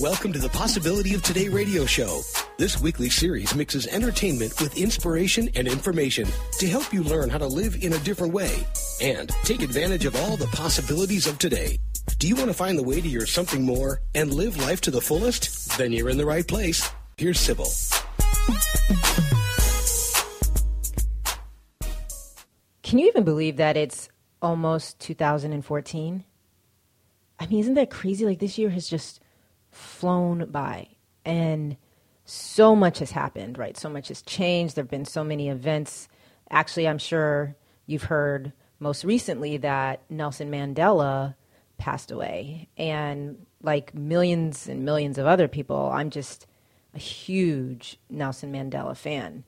Welcome to the Possibility of Today radio show. This weekly series mixes entertainment with inspiration and information to help you learn how to live in a different way and take advantage of all the possibilities of today. Do you want to find the way to your something more and live life to the fullest? Then you're in the right place. Here's Sybil. Can you even believe that it's almost 2014? I mean, isn't that crazy? Like, this year has just flown by and so much has happened, right? So much has changed. There have been so many events. Actually, I'm sure you've heard most recently that Nelson Mandela passed away. And like millions and millions of other people, I'm just a huge Nelson Mandela fan.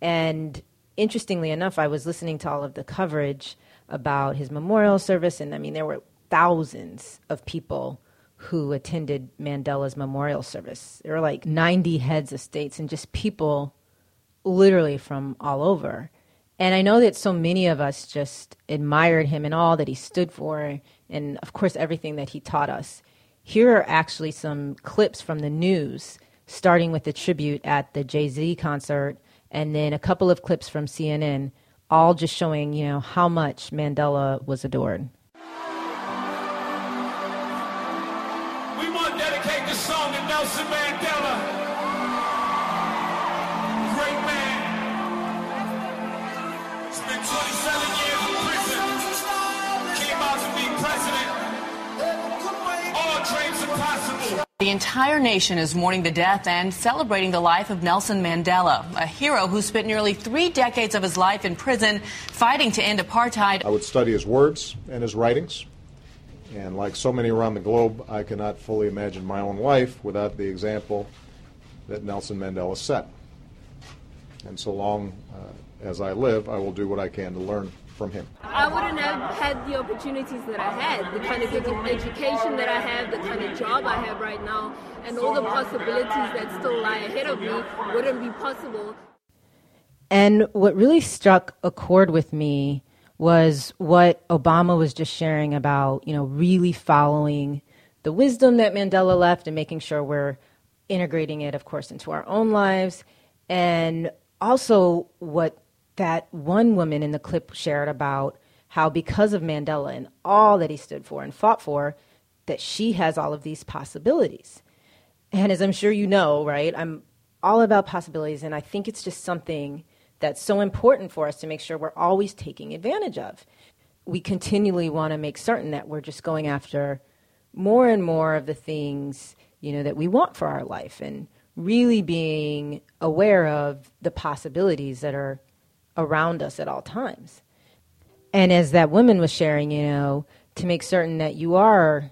And interestingly enough, I was listening to all of the coverage about his memorial service, and I mean, there were thousands of people who attended Mandela's memorial service. There were like 90 heads of states and just people literally from all over. And I know that so many of us just admired him and all that he stood for, and of course, everything that he taught us. Here are actually some clips from the news, starting with the tribute at the Jay Z concert, and then a couple of clips from CNN, all just showing, you know, how much Mandela was adored. The entire nation is mourning the death and celebrating the life of Nelson Mandela, a hero who spent nearly three decades of his life in prison fighting to end apartheid. I would study his words and his writings. And like so many around the globe, I cannot fully imagine my own life without the example that Nelson Mandela set. And so long uh, as I live, I will do what I can to learn from him. I wouldn't have had the opportunities that I had, the kind of education that I have, the kind of job I have right now, and all the possibilities that still lie ahead of me wouldn't be possible. And what really struck a chord with me was what Obama was just sharing about, you know, really following the wisdom that Mandela left and making sure we're integrating it, of course, into our own lives. And also what that one woman in the clip shared about how, because of Mandela and all that he stood for and fought for, that she has all of these possibilities. And as I'm sure you know, right, I'm all about possibilities. And I think it's just something that's so important for us to make sure we're always taking advantage of. We continually want to make certain that we're just going after more and more of the things, you know, that we want for our life and really being aware of the possibilities that are around us at all times. And as that woman was sharing, you know, to make certain that you are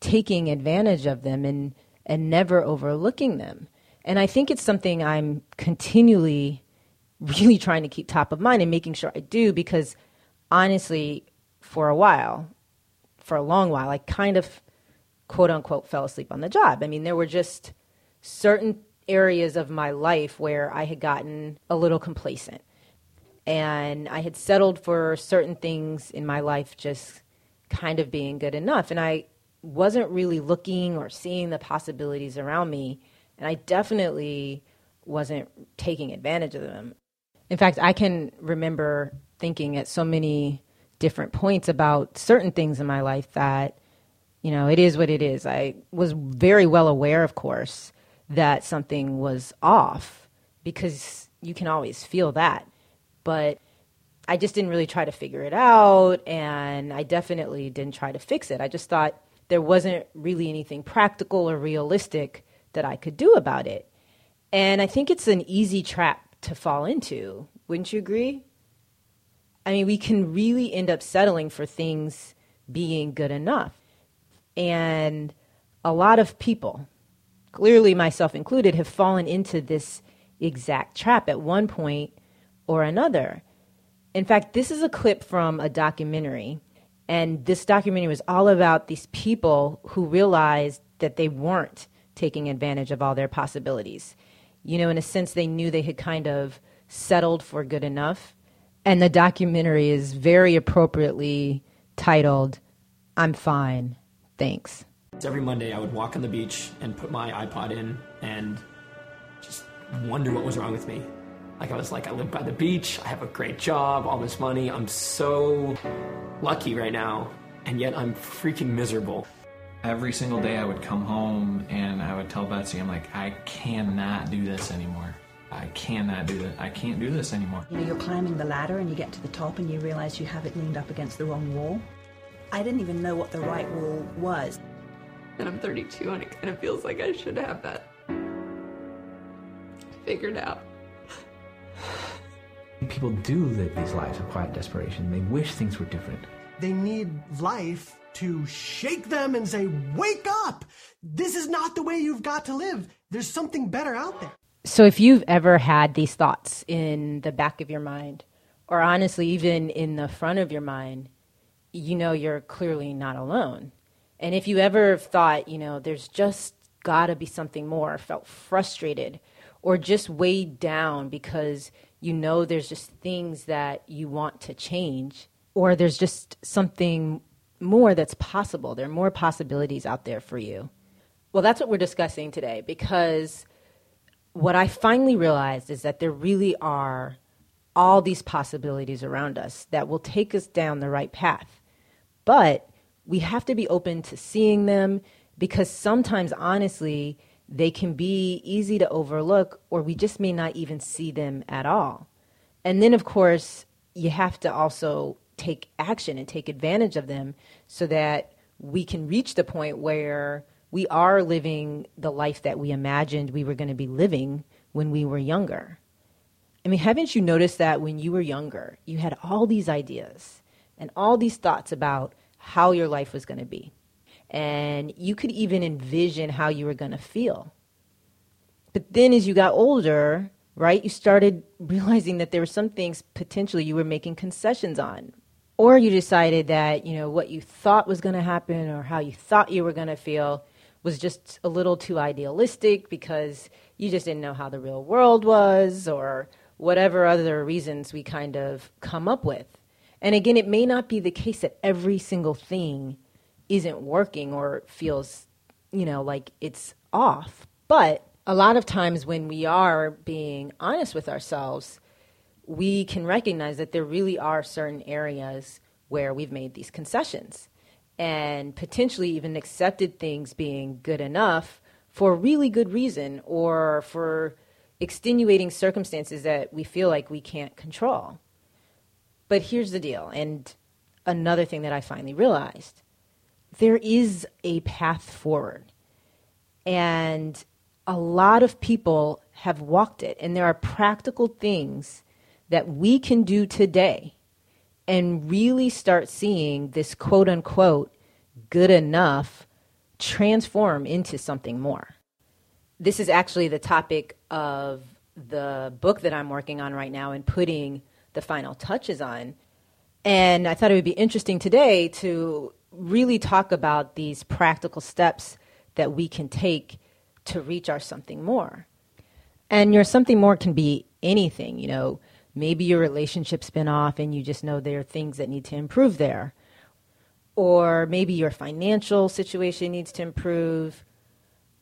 taking advantage of them and and never overlooking them. And I think it's something I'm continually really trying to keep top of mind and making sure I do because honestly, for a while, for a long while, I kind of quote unquote fell asleep on the job. I mean, there were just certain areas of my life where I had gotten a little complacent. And I had settled for certain things in my life just kind of being good enough. And I wasn't really looking or seeing the possibilities around me. And I definitely wasn't taking advantage of them. In fact, I can remember thinking at so many different points about certain things in my life that, you know, it is what it is. I was very well aware, of course, that something was off because you can always feel that. But I just didn't really try to figure it out, and I definitely didn't try to fix it. I just thought there wasn't really anything practical or realistic that I could do about it. And I think it's an easy trap to fall into. Wouldn't you agree? I mean, we can really end up settling for things being good enough. And a lot of people, clearly myself included, have fallen into this exact trap at one point or another. In fact, this is a clip from a documentary. And this documentary was all about these people who realized that they weren't taking advantage of all their possibilities you know, in a sense, they knew they had kind of settled for good enough. And the documentary is very appropriately titled, I'm Fine, Thanks. Every Monday, I would walk on the beach and put my iPod in and just wonder what was wrong with me. Like, I was like, I live by the beach, I have a great job, all this money, I'm so lucky right now, and yet I'm freaking miserable. Every single day, I would come home and I would tell Betsy, I'm like, I cannot do this anymore. I cannot do this. I can't do this anymore. You know, you're climbing the ladder and you get to the top and you realize you have it leaned up against the wrong wall. I didn't even know what the right wall was. And I'm 32 and it kind of feels like I should have that figured out. People do live these lives of quiet desperation. They wish things were different. They need life to shake them and say, Wake up! This is not the way you've got to live. There's something better out there. So, if you've ever had these thoughts in the back of your mind, or honestly, even in the front of your mind, you know you're clearly not alone. And if you ever thought, you know, there's just got to be something more, felt frustrated, or just weighed down because you know there's just things that you want to change, or there's just something more that's possible. There are more possibilities out there for you. Well, that's what we're discussing today because what I finally realized is that there really are all these possibilities around us that will take us down the right path. But we have to be open to seeing them because sometimes, honestly, they can be easy to overlook or we just may not even see them at all. And then, of course, you have to also take action and take advantage of them so that we can reach the point where we are living the life that we imagined we were going to be living when we were younger. I mean, haven't you noticed that when you were younger, you had all these ideas and all these thoughts about how your life was going to be? And you could even envision how you were going to feel. But then as you got older, right, you started realizing that there were some things potentially you were making concessions on. Or you decided that, you know, what you thought was going to happen or how you thought you were going to feel was just a little too idealistic because you just didn't know how the real world was or whatever other reasons we kind of come up with. And again, it may not be the case that every single thing isn't working or feels, you know, like it's off. But a lot of times when we are being honest with ourselves, we can recognize that there really are certain areas where we've made these concessions and potentially even accepted things being good enough for really good reason or for extenuating circumstances that we feel like we can't control. But here's the deal, and another thing that I finally realized there is a path forward. And a lot of people have walked it, and there are practical things that we can do today and really start seeing this quote unquote good enough transform into something more. This is actually the topic of the book that I'm working on right now and putting the final touches on. And I thought it would be interesting today to really talk about these practical steps that we can take to reach our something more. And your something more can be anything, you know, maybe your relationship's been off and you just know there are things that need to improve there. Or maybe your financial situation needs to improve.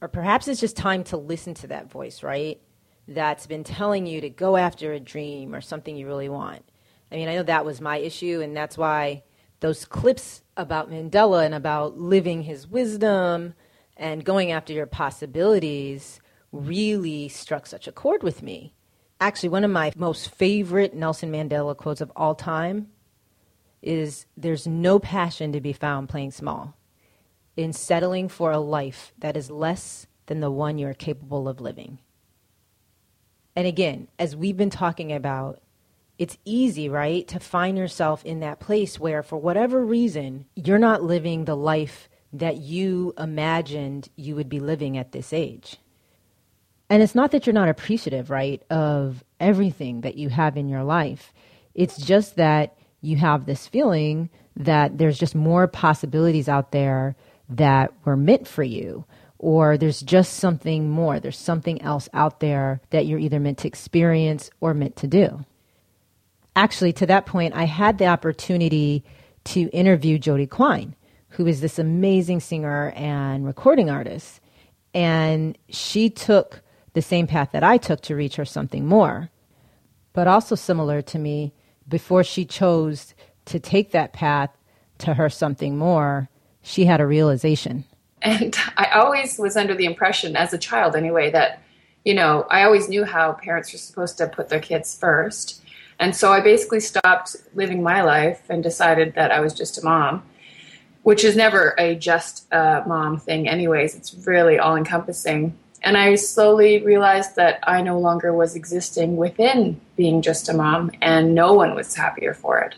Or perhaps it's just time to listen to that voice, right? That's been telling you to go after a dream or something you really want. I mean, I know that was my issue, and that's why those clips about Mandela and about living his wisdom and going after your possibilities really struck such a chord with me actually one of my most favorite Nelson Mandela quotes of all time is there's no passion to be found playing small in settling for a life that is less than the one you're capable of living. And again, as we've been talking about, it's easy, right, to find yourself in that place where, for whatever reason, you're not living the life that you imagined you would be living at this age. And it's not that you're not appreciative, right, of everything that you have in your life. It's just that you have this feeling that there's just more possibilities out there that were meant for you, or there's just something more. There's something else out there that you're either meant to experience or meant to do. Actually, to that point, I had the opportunity to interview Jody Quine, who is this amazing singer and recording artist. And she took the same path that I took to reach her something more. But also similar to me, before she chose to take that path to her something more, she had a realization. And I always was under the impression, as a child anyway, that, you know, I always knew how parents were supposed to put their kids first. And so I basically stopped living my life and decided that I was just a mom, which is never a just a mom thing, anyways. It's really all encompassing. And I slowly realized that I no longer was existing within being just a mom, and no one was happier for it.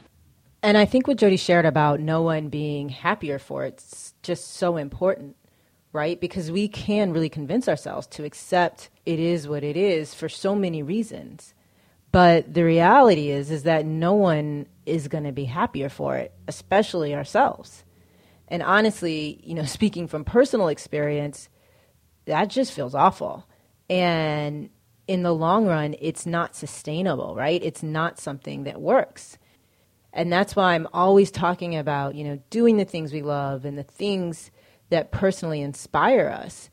And I think what Jody shared about no one being happier for it's just so important, right? Because we can really convince ourselves to accept it is what it is for so many reasons. But the reality is is that no one is going to be happier for it, especially ourselves. And honestly, you know, speaking from personal experience, that just feels awful. And in the long run, it's not sustainable, right? It's not something that works. And that's why I'm always talking about, you know, doing the things we love and the things that personally inspire us,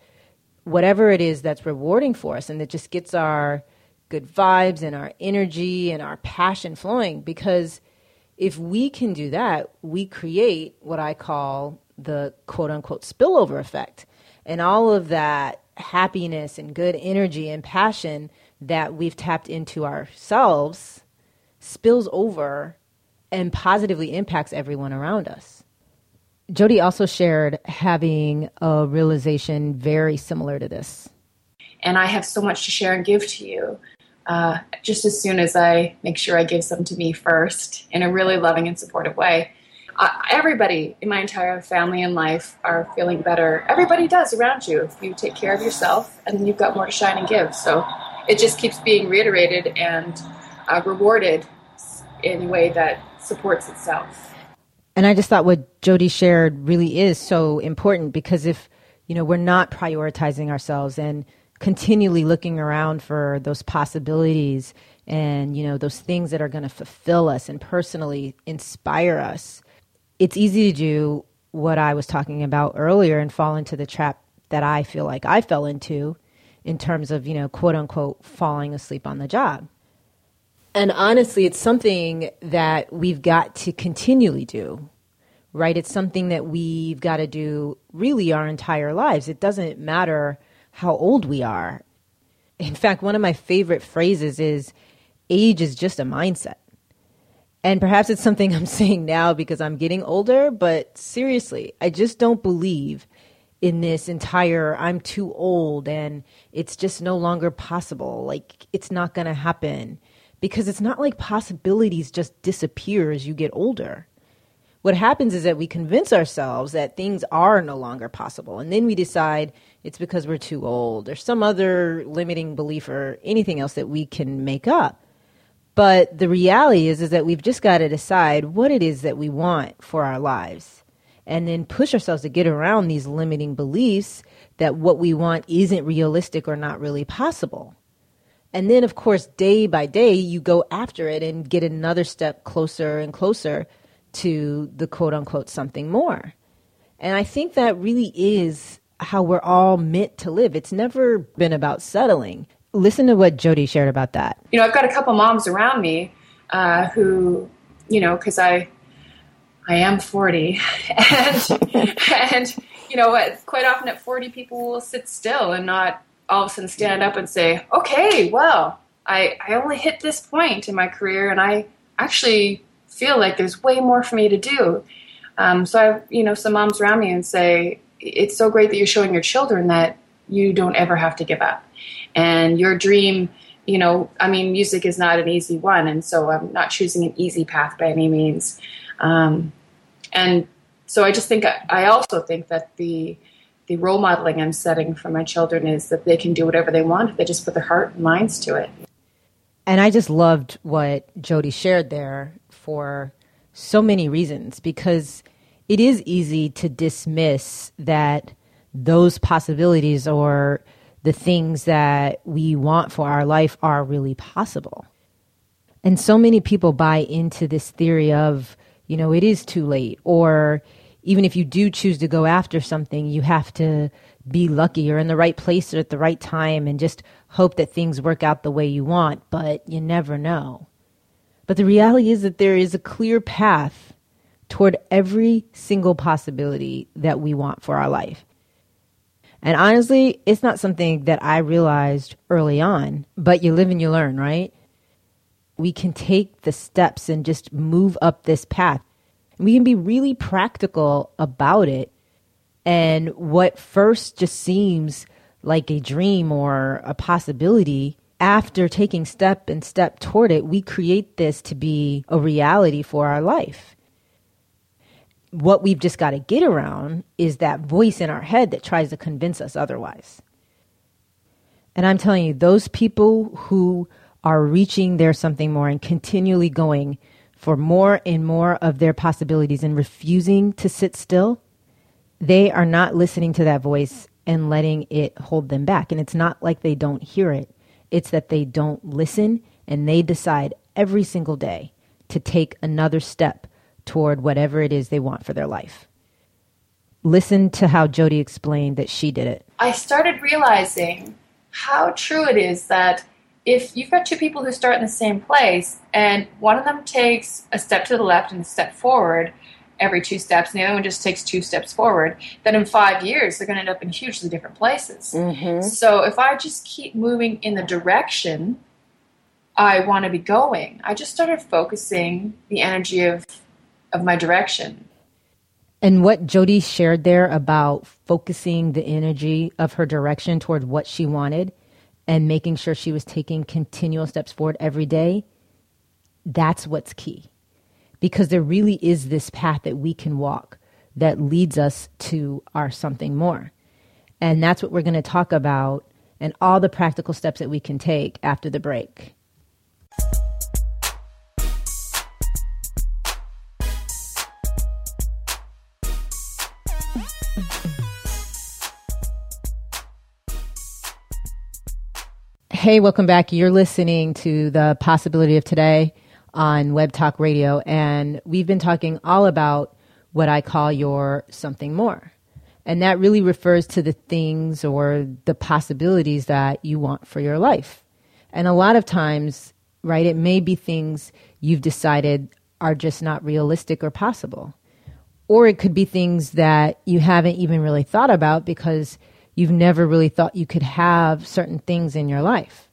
whatever it is that's rewarding for us and that just gets our good vibes and our energy and our passion flowing. Because if we can do that, we create what I call the quote unquote spillover effect and all of that happiness and good energy and passion that we've tapped into ourselves spills over and positively impacts everyone around us. Jody also shared having a realization very similar to this. And I have so much to share and give to you. Uh, just as soon as I make sure I give some to me first in a really loving and supportive way uh, everybody in my entire family and life are feeling better. Everybody does around you if you take care of yourself, and you've got more to shine and give. So it just keeps being reiterated and uh, rewarded in a way that supports itself. And I just thought what Jody shared really is so important because if you know we're not prioritizing ourselves and continually looking around for those possibilities and you know those things that are going to fulfill us and personally inspire us it's easy to do what I was talking about earlier and fall into the trap that I feel like I fell into in terms of, you know, quote unquote, falling asleep on the job. And honestly, it's something that we've got to continually do, right? It's something that we've got to do really our entire lives. It doesn't matter how old we are. In fact, one of my favorite phrases is age is just a mindset. And perhaps it's something I'm saying now because I'm getting older, but seriously, I just don't believe in this entire I'm too old and it's just no longer possible. Like it's not going to happen because it's not like possibilities just disappear as you get older. What happens is that we convince ourselves that things are no longer possible and then we decide it's because we're too old or some other limiting belief or anything else that we can make up. But the reality is is that we've just got to decide what it is that we want for our lives and then push ourselves to get around these limiting beliefs that what we want isn't realistic or not really possible. And then of course day by day you go after it and get another step closer and closer to the quote unquote something more. And I think that really is how we're all meant to live. It's never been about settling listen to what Jody shared about that. You know, I've got a couple moms around me uh, who, you know, because I, I am forty, and and you know, quite often at forty, people will sit still and not all of a sudden stand up and say, "Okay, well, I I only hit this point in my career, and I actually feel like there's way more for me to do." Um, so I, you know, some moms around me and say, "It's so great that you're showing your children that you don't ever have to give up." and your dream you know i mean music is not an easy one and so i'm not choosing an easy path by any means um, and so i just think i also think that the the role modeling i'm setting for my children is that they can do whatever they want if they just put their heart and minds to it and i just loved what jody shared there for so many reasons because it is easy to dismiss that those possibilities or the things that we want for our life are really possible. And so many people buy into this theory of, you know, it is too late or even if you do choose to go after something, you have to be lucky or in the right place or at the right time and just hope that things work out the way you want, but you never know. But the reality is that there is a clear path toward every single possibility that we want for our life. And honestly, it's not something that I realized early on, but you live and you learn, right? We can take the steps and just move up this path. We can be really practical about it. And what first just seems like a dream or a possibility, after taking step and step toward it, we create this to be a reality for our life what we've just got to get around is that voice in our head that tries to convince us otherwise. And I'm telling you, those people who are reaching their something more and continually going for more and more of their possibilities and refusing to sit still, they are not listening to that voice and letting it hold them back. And it's not like they don't hear it, it's that they don't listen and they decide every single day to take another step toward whatever it is they want for their life. Listen to how Jody explained that she did it. I started realizing how true it is that if you've got two people who start in the same place and one of them takes a step to the left and a step forward every two steps and the other one just takes two steps forward, then in five years they're going to end up in hugely different places. Mm-hmm. So if I just keep moving in the direction I want to be going, I just started focusing the energy of of my direction. And what Jody shared there about focusing the energy of her direction toward what she wanted and making sure she was taking continual steps forward every day, that's what's key. Because there really is this path that we can walk that leads us to our something more. And that's what we're going to talk about and all the practical steps that we can take after the break. Hey, welcome back. You're listening to the possibility of today on Web Talk Radio, and we've been talking all about what I call your something more. And that really refers to the things or the possibilities that you want for your life. And a lot of times, right, it may be things you've decided are just not realistic or possible. Or it could be things that you haven't even really thought about because you've never really thought you could have certain things in your life.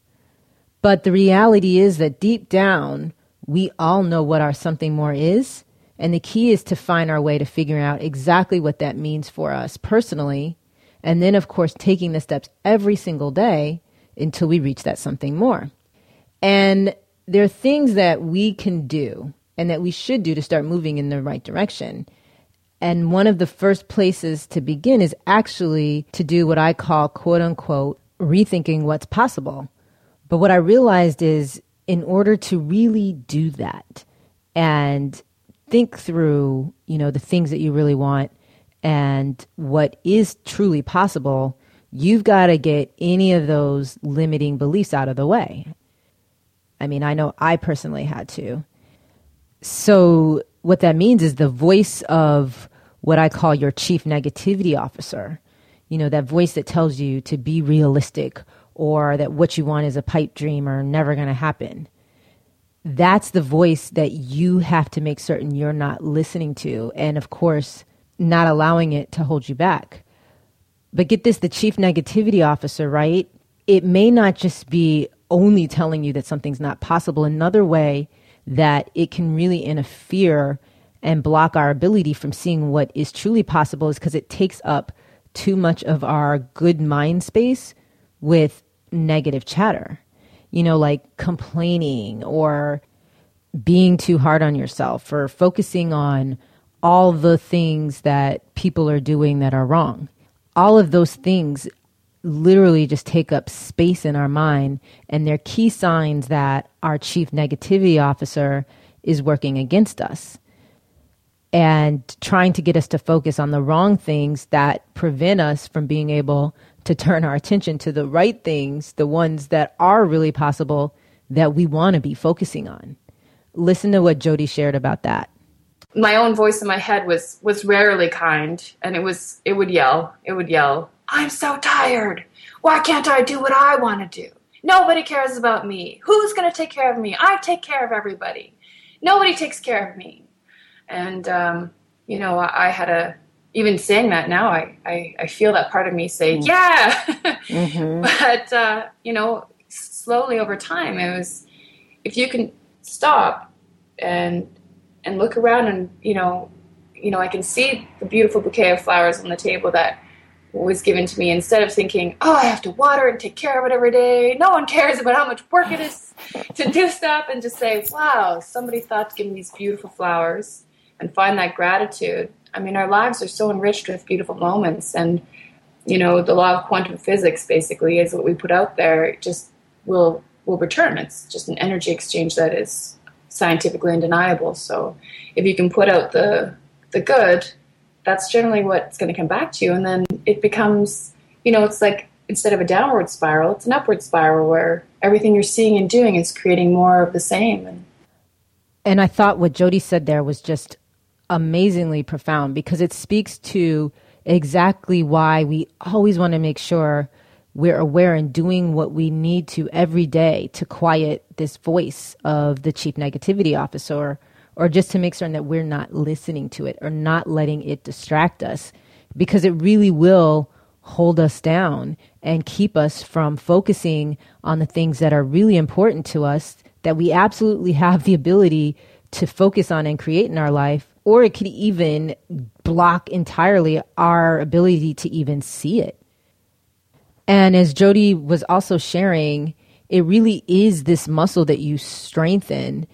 But the reality is that deep down, we all know what our something more is. And the key is to find our way to figuring out exactly what that means for us personally. And then, of course, taking the steps every single day until we reach that something more. And there are things that we can do and that we should do to start moving in the right direction. And one of the first places to begin is actually to do what I call quote unquote rethinking what's possible. But what I realized is in order to really do that and think through, you know, the things that you really want and what is truly possible, you've got to get any of those limiting beliefs out of the way. I mean, I know I personally had to. So, what that means is the voice of what I call your chief negativity officer. You know, that voice that tells you to be realistic or that what you want is a pipe dream or never going to happen. That's the voice that you have to make certain you're not listening to. And of course, not allowing it to hold you back. But get this the chief negativity officer, right? It may not just be only telling you that something's not possible. Another way that it can really interfere and block our ability from seeing what is truly possible is because it takes up too much of our good mind space with negative chatter. You know, like complaining or being too hard on yourself or focusing on all the things that people are doing that are wrong. All of those things literally just take up space in our mind, and they're key signs that our chief negativity officer is working against us and trying to get us to focus on the wrong things that prevent us from being able to turn our attention to the right things, the ones that are really possible that we want to be focusing on. Listen to what Jody shared about that. my own voice in my head was was rarely kind and it was it would yell it would yell i'm so tired. Why can't i do what i want to do? Nobody cares about me. Who's going to take care of me? I take care of everybody. Nobody takes care of me. And um, you know I, I, had a even saying that now I, I, I feel that part of me say mm. yeah mm-hmm. but uh, you know slowly over time it was if you can stop and and look around and you know you know I can see the beautiful bouquet of flowers on the table that was given to me instead of thinking oh I have to water and take care of it every day no one cares about how much work it is to do stuff and just say wow somebody thought to give me these beautiful flowers and find that gratitude I mean our lives are so enriched with beautiful moments and you know the law of quantum physics basically is what we put out there just will will return it's just an energy exchange that is scientifically undeniable. So if you can put out the the good, that's generally what's going to come back to you, and then it becomes, you know, it's like instead of a downward spiral, it's an upward spiral where everything you're seeing and doing is creating more of the same. And, and I thought what Jody said there was just amazingly profound because it speaks to exactly why we always want to make sure we're aware and doing what we need to every day to quiet this voice of the chief negativity officer or, just to make certain that we're not listening to it or not letting it distract us because it really will hold us down and keep us from focusing on the things that are really important to us that we absolutely have the ability to focus on and create in our life or it could even block entirely our ability to even see it and as Jody was also sharing, it really is this muscle that you strengthen.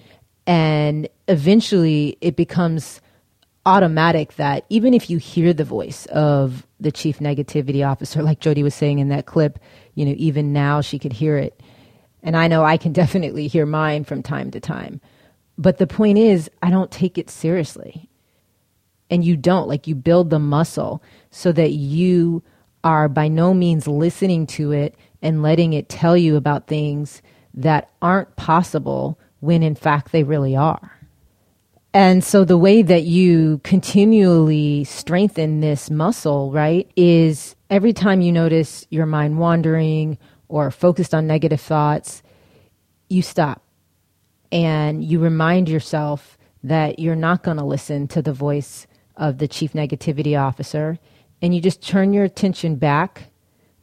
And eventually it becomes automatic that even if you hear the voice of the chief negativity officer, like Jody was saying in that clip, you know, even now she could hear it. And I know I can definitely hear mine from time to time. But the point is, I don't take it seriously. And you don't. Like, you build the muscle so that you are by no means listening to it and letting it tell you about things that aren't possible when in fact they really are. And so the way that you continually strengthen this muscle, right, is every time you notice your mind wandering or focused on negative thoughts, you stop and you remind yourself that you're not going to listen to the voice of the chief negativity officer and you just turn your attention back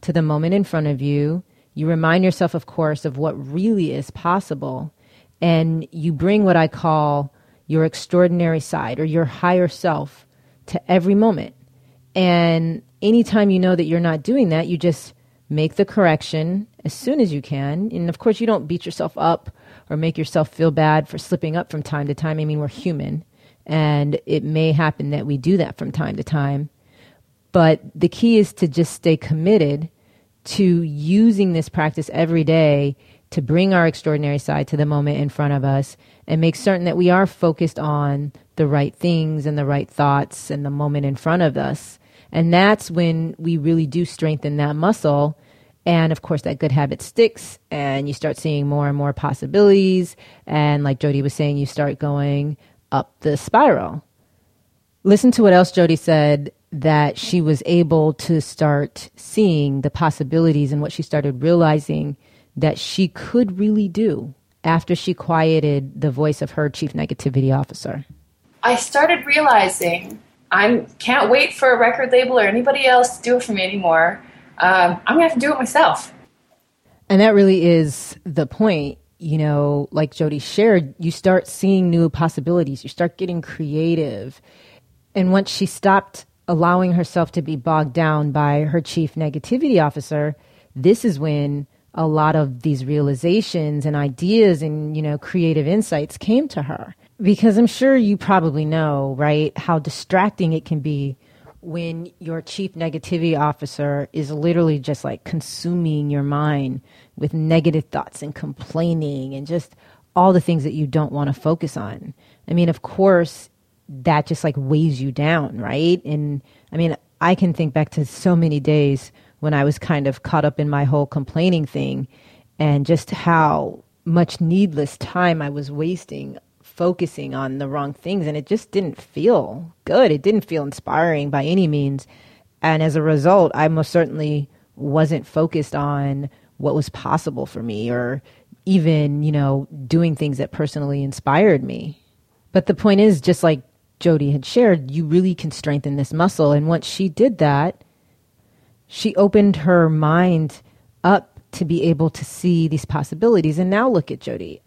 to the moment in front of you. You remind yourself, of course, of what really is possible. And you bring what I call your extraordinary side or your higher self to every moment. And anytime you know that you're not doing that, you just make the correction as soon as you can. And of course, you don't beat yourself up or make yourself feel bad for slipping up from time to time. I mean, we're human. And it may happen that we do that from time to time. But the key is to just stay committed to using this practice every day to bring our extraordinary side to the moment in front of us and make certain that we are focused on the right things and the right thoughts and the moment in front of us. And that's when we really do strengthen that muscle. And of course, that good habit sticks, and you start seeing more and more possibilities. And like Jody was saying, you start going up the spiral. Listen to what else Jody said that she was able to start seeing the possibilities and what she started realizing that she could really do after she quieted the voice of her chief negativity officer. I started realizing I can't wait for a record label or anybody else to do it for me anymore. Um, I'm gonna have to do it myself. And that really is the point. You know, like Jody shared, you start seeing new possibilities. You start getting creative. And once she stopped allowing herself to be bogged down by her chief negativity officer, this is when a lot of these realizations and ideas and, you know, creative insights came to her. Because I'm sure you probably know, right, how distracting it can be when your chief negativity officer is literally just like consuming your mind with negative thoughts and complaining and just all the things that you don't want to focus on. I mean, of course, that just like weighs you down, right? And I mean, I can think back to so many days when I was kind of caught up in my whole complaining thing and just how much needless time I was wasting focusing on the wrong things and it just didn't feel good. It didn't feel inspiring by any means. And as a result, I most certainly wasn't focused on what was possible for me or even, you know, doing things that personally inspired me. But the point is, just like Jody had shared, you really can strengthen this muscle. And once she did that, she opened her mind up to be able to see these possibilities. And now look at Jody.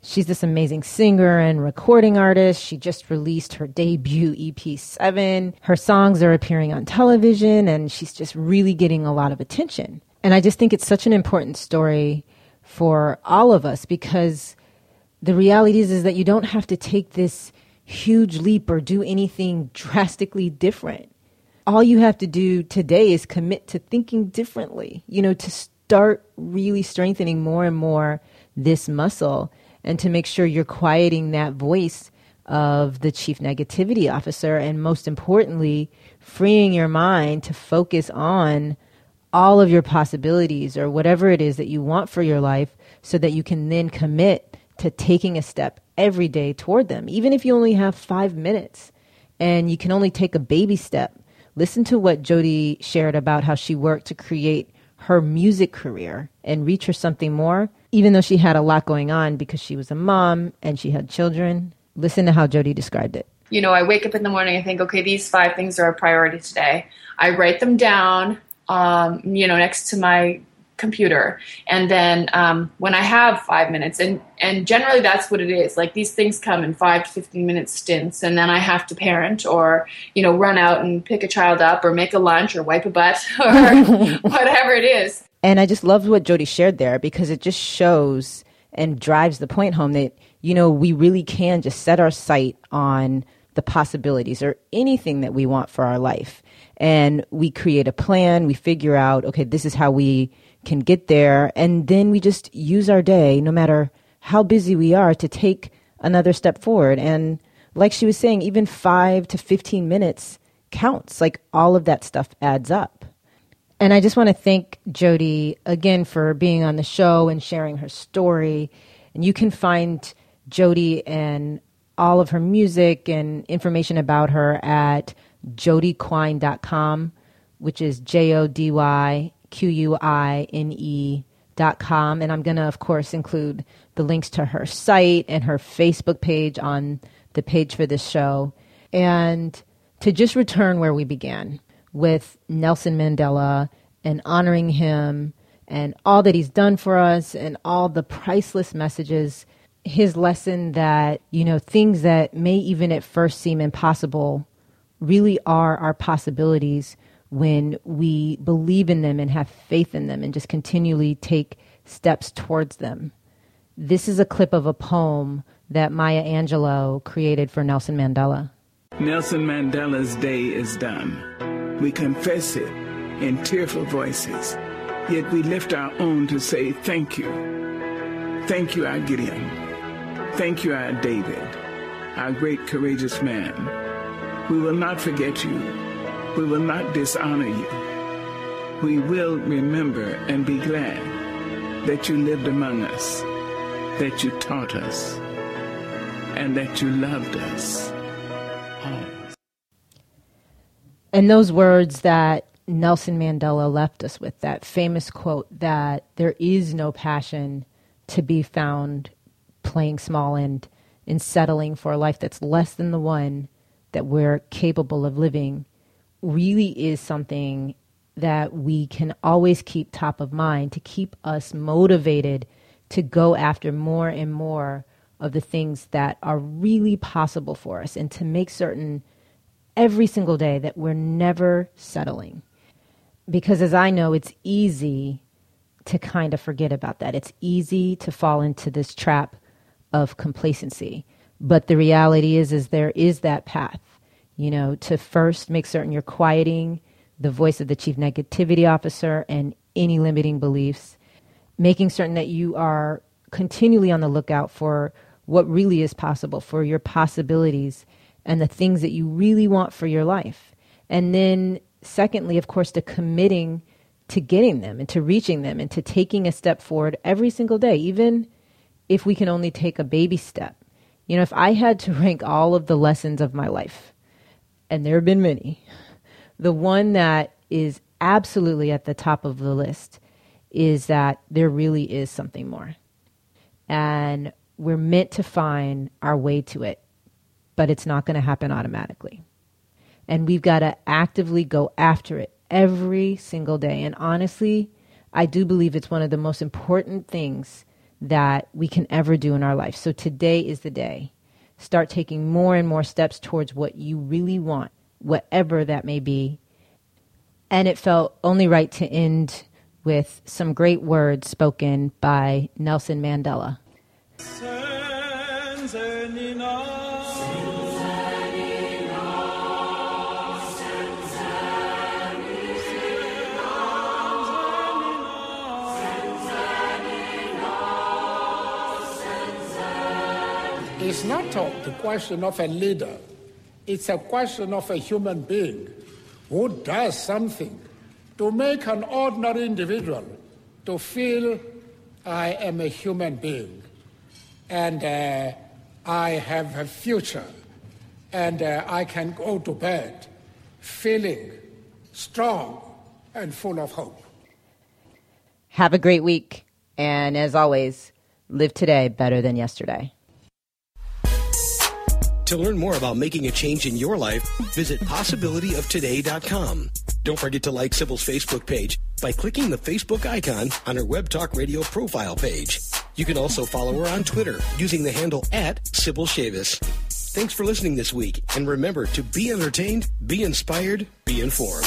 She's this amazing singer and recording artist. She just released her debut EP7. Her songs are appearing on television, and she's just really getting a lot of attention. And I just think it's such an important story for all of us because the reality is, is that you don't have to take this huge leap or do anything drastically different. All you have to do today is commit to thinking differently, you know, to start really strengthening more and more this muscle and to make sure you're quieting that voice of the chief negativity officer and most importantly freeing your mind to focus on all of your possibilities or whatever it is that you want for your life so that you can then commit to taking a step every day toward them. Even if you only have 5 minutes and you can only take a baby step listen to what Jody shared about how she worked to create her music career and reach her something more even though she had a lot going on because she was a mom and she had children. Listen to how Jody described it. You know, I wake up in the morning I think, okay, these five things are a priority today. I write them down, um, you know, next to my computer. And then um, when i have five minutes and and generally that's what it is. Like these things come in five to 15 minute stints and then i have to parent or you know run out and pick a child up or make a lunch or wipe a butt or whatever it is. And I just loved what Jody shared there because it just shows and drives the point home that, you know, we really can just set our sight on the possibilities or anything that we want for our life. And we create a plan, we figure out, okay, this is how we can get there. And then we just use our day, no matter how busy we are, to take another step forward. And like she was saying, even five to 15 minutes counts. Like all of that stuff adds up. And I just want to thank Jody again for being on the show and sharing her story. And you can find Jody and all of her music and information about her at jodyquine.com, which is J O D Y Q U I N E dot com. And I'm going to, of course, include the links to her site and her Facebook page on the page for this show. And to just return where we began with Nelson Mandela and honoring him and all that he's done for us and all the priceless messages. His lesson that, you know, things that may even at first seem impossible really are our possibilities when we believe in them and have faith in them and just continually take steps towards them. This is a clip of a poem that Maya Angelou created for Nelson Mandela. Nelson Mandela's day is done. We confess it in tearful voices, yet we lift our own to say thank you. Thank you, our Gideon. Thank you, our David, our great courageous man. We will not forget you. We will not dishonor you. We will remember and be glad that you lived among us, that you taught us, and that you loved us. And those words that Nelson Mandela left us with, that famous quote that there is no passion to be found playing small and in settling for a life that's less than the one that we're capable of living, really is something that we can always keep top of mind to keep us motivated to go after more and more of the things that are really possible for us and to make certain every single day that we're never settling. Because as I know, it's easy to kind of forget about that. It's easy to fall into this trap of complacency. But the reality is is there is that path, you know, to first make certain you're quieting the voice of the chief negativity officer and any limiting beliefs, making certain that you are continually on the lookout for what really is possible, for your possibilities and the things that you really want for your life. And then, secondly, of course, to committing to getting them and to reaching them and to taking a step forward every single day, even if we can only take a baby step, You know, if I had to rank all of the lessons of my life, and there have been many, the one that is absolutely at the top of the list is that there really is something more. And we're meant to find our way to it, but it's not going to happen automatically. And we've got to actively go after it every single day. And honestly, I do believe it's one of the most important things that we can ever do in our life. So today is the day. Start taking more and more steps towards what you really want, whatever that may be. And it felt only right to end with some great words spoken by Nelson Mandela. It's not the question of a leader. It's a question of a human being who does something to make an ordinary individual to feel I am a human being and uh, I have a future and uh, I can go to bed feeling strong and full of hope. Have a great week. And as always, live today better than yesterday. To learn more about making a change in your life, visit possibilityoftoday.com. Don't forget to like Sybil's Facebook page by clicking the Facebook icon on her Web Talk Radio profile page. You can also follow her on Twitter using the handle at Sybil Chavis. Thanks for listening this week, and remember to be entertained, be inspired, be informed.